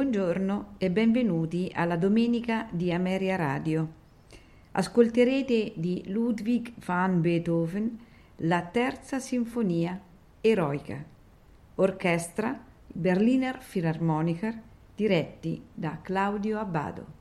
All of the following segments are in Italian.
Buongiorno e benvenuti alla domenica di Ameria Radio. Ascolterete di Ludwig van Beethoven la terza sinfonia eroica, orchestra Berliner Philharmoniker diretti da Claudio Abbado.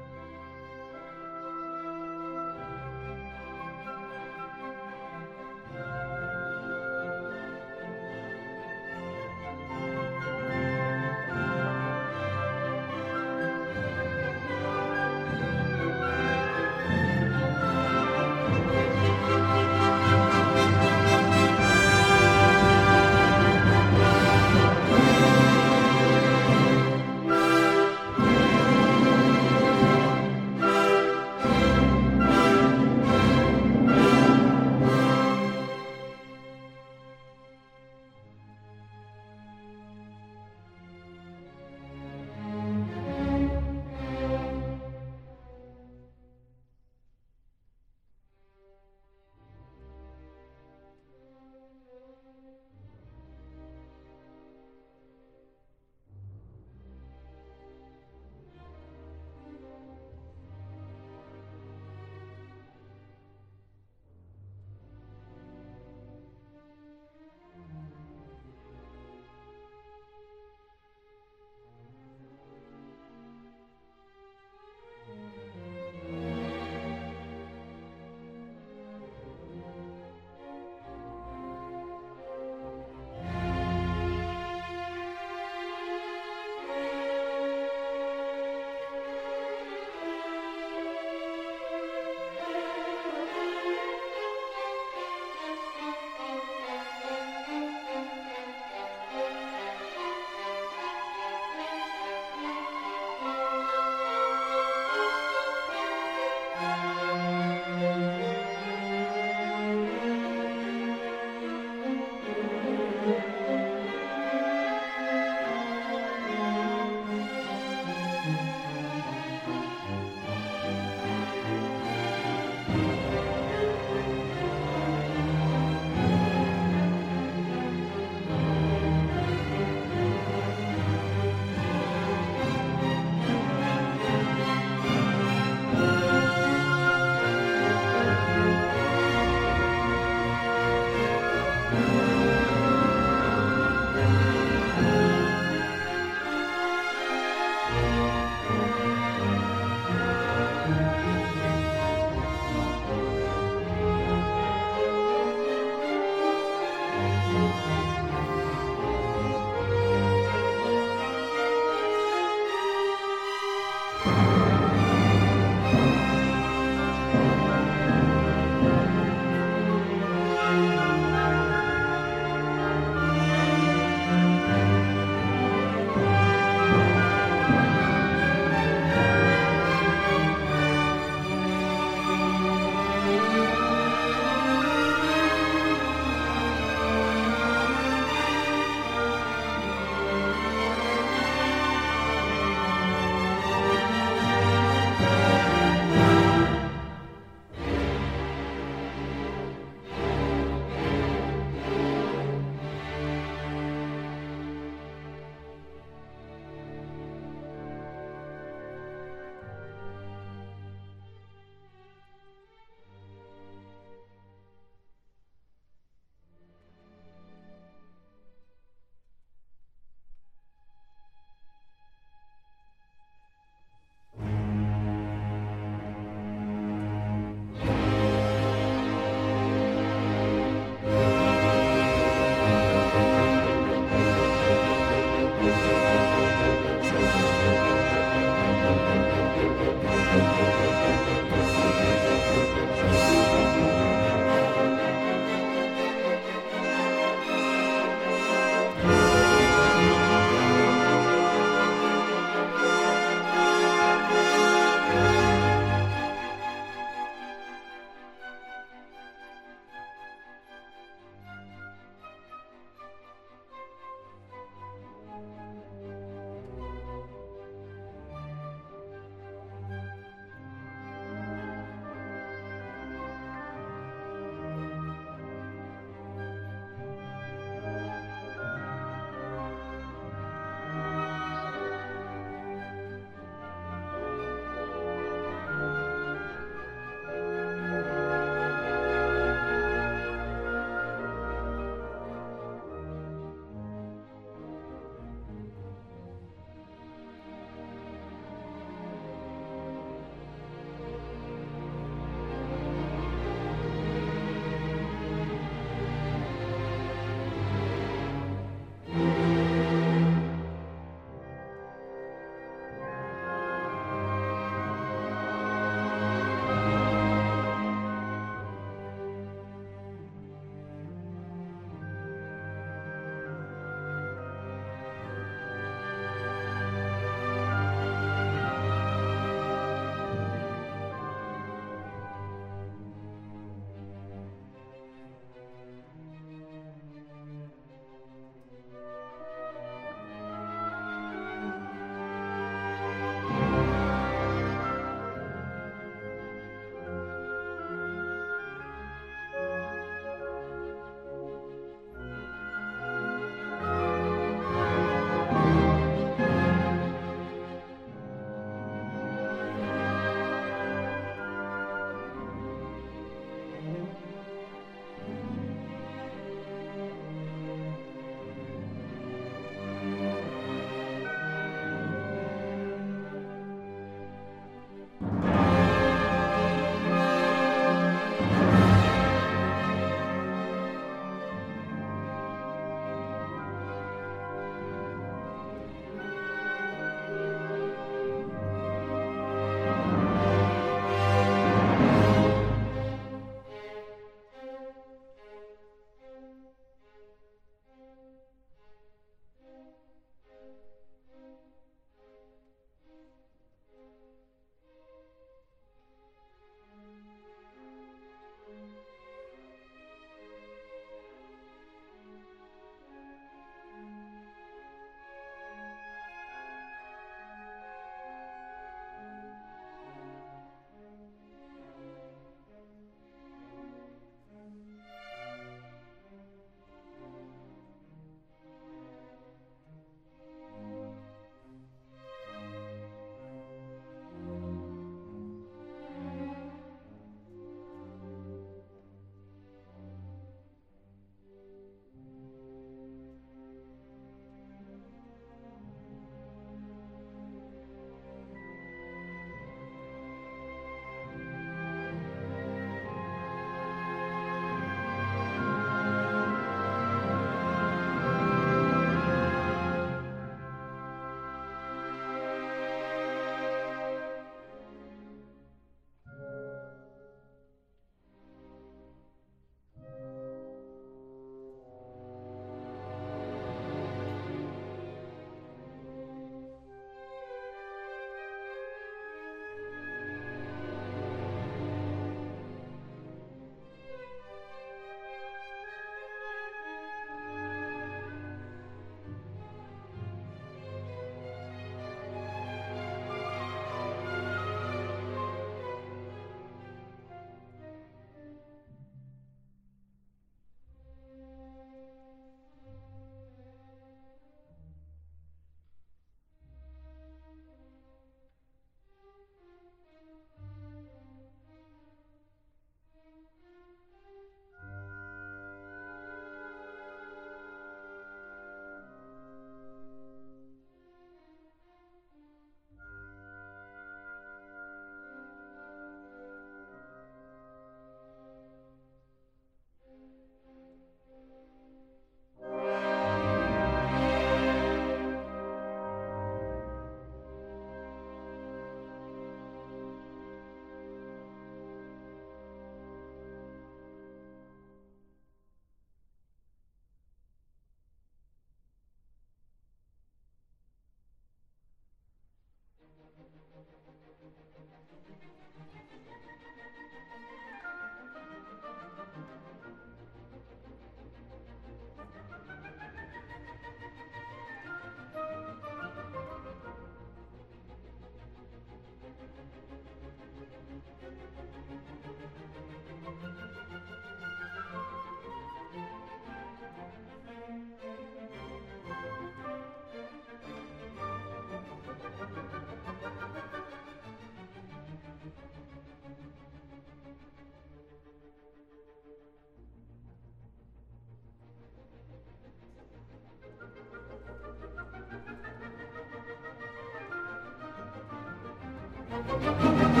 Música